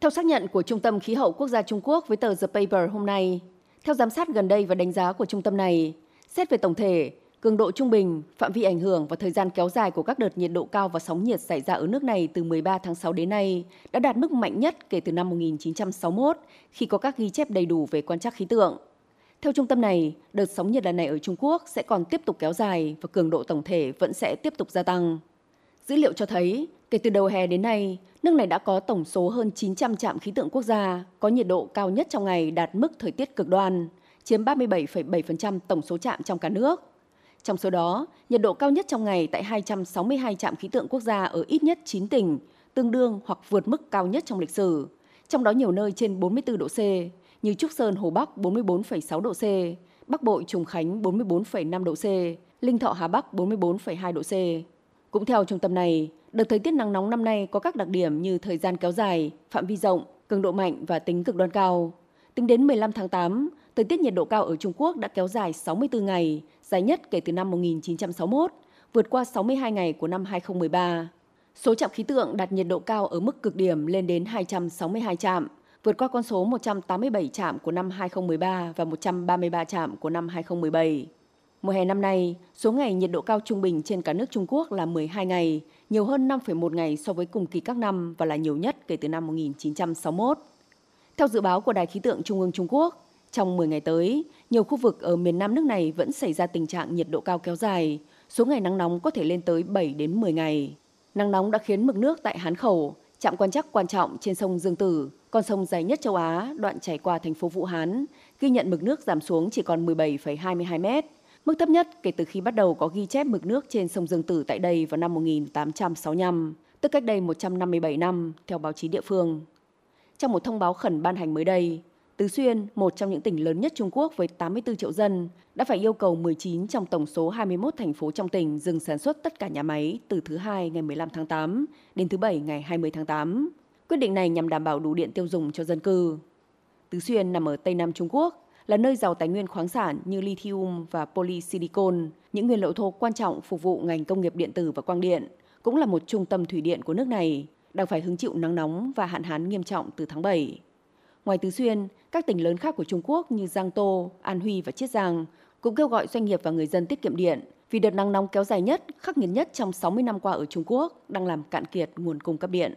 Theo xác nhận của Trung tâm Khí hậu Quốc gia Trung Quốc với tờ The Paper hôm nay, theo giám sát gần đây và đánh giá của trung tâm này, xét về tổng thể, cường độ trung bình, phạm vi ảnh hưởng và thời gian kéo dài của các đợt nhiệt độ cao và sóng nhiệt xảy ra ở nước này từ 13 tháng 6 đến nay đã đạt mức mạnh nhất kể từ năm 1961 khi có các ghi chép đầy đủ về quan trắc khí tượng. Theo trung tâm này, đợt sóng nhiệt lần này ở Trung Quốc sẽ còn tiếp tục kéo dài và cường độ tổng thể vẫn sẽ tiếp tục gia tăng. Dữ liệu cho thấy, kể từ đầu hè đến nay, nước này đã có tổng số hơn 900 trạm khí tượng quốc gia có nhiệt độ cao nhất trong ngày đạt mức thời tiết cực đoan, chiếm 37,7% tổng số trạm trong cả nước. Trong số đó, nhiệt độ cao nhất trong ngày tại 262 trạm khí tượng quốc gia ở ít nhất 9 tỉnh, tương đương hoặc vượt mức cao nhất trong lịch sử, trong đó nhiều nơi trên 44 độ C, như Trúc Sơn Hồ Bắc 44,6 độ C, Bắc Bội Trùng Khánh 44,5 độ C, Linh Thọ Hà Bắc 44,2 độ C. Cũng theo trung tâm này, đợt thời tiết nắng nóng năm nay có các đặc điểm như thời gian kéo dài, phạm vi rộng, cường độ mạnh và tính cực đoan cao. Tính đến 15 tháng 8, thời tiết nhiệt độ cao ở Trung Quốc đã kéo dài 64 ngày, dài nhất kể từ năm 1961, vượt qua 62 ngày của năm 2013. Số trạm khí tượng đạt nhiệt độ cao ở mức cực điểm lên đến 262 trạm, vượt qua con số 187 trạm của năm 2013 và 133 trạm của năm 2017. Mùa hè năm nay, số ngày nhiệt độ cao trung bình trên cả nước Trung Quốc là 12 ngày, nhiều hơn 5,1 ngày so với cùng kỳ các năm và là nhiều nhất kể từ năm 1961. Theo dự báo của Đài khí tượng Trung ương Trung Quốc, trong 10 ngày tới, nhiều khu vực ở miền Nam nước này vẫn xảy ra tình trạng nhiệt độ cao kéo dài, số ngày nắng nóng có thể lên tới 7 đến 10 ngày. Nắng nóng đã khiến mực nước tại Hán Khẩu, trạm quan trắc quan trọng trên sông Dương Tử, con sông dài nhất châu Á, đoạn chảy qua thành phố Vũ Hán, ghi nhận mực nước giảm xuống chỉ còn 17,22 mét, mức thấp nhất kể từ khi bắt đầu có ghi chép mực nước trên sông Dương Tử tại đây vào năm 1865, tức cách đây 157 năm, theo báo chí địa phương. Trong một thông báo khẩn ban hành mới đây, Tứ Xuyên, một trong những tỉnh lớn nhất Trung Quốc với 84 triệu dân, đã phải yêu cầu 19 trong tổng số 21 thành phố trong tỉnh dừng sản xuất tất cả nhà máy từ thứ hai ngày 15 tháng 8 đến thứ bảy ngày 20 tháng 8. Quyết định này nhằm đảm bảo đủ điện tiêu dùng cho dân cư. Tứ Xuyên nằm ở Tây Nam Trung Quốc, là nơi giàu tài nguyên khoáng sản như lithium và polysilicon, những nguyên liệu thô quan trọng phục vụ ngành công nghiệp điện tử và quang điện, cũng là một trung tâm thủy điện của nước này, đang phải hứng chịu nắng nóng và hạn hán nghiêm trọng từ tháng 7. Ngoài Tứ Xuyên, các tỉnh lớn khác của Trung Quốc như Giang Tô, An Huy và Chiết Giang cũng kêu gọi doanh nghiệp và người dân tiết kiệm điện vì đợt nắng nóng kéo dài nhất, khắc nghiệt nhất trong 60 năm qua ở Trung Quốc đang làm cạn kiệt nguồn cung cấp điện.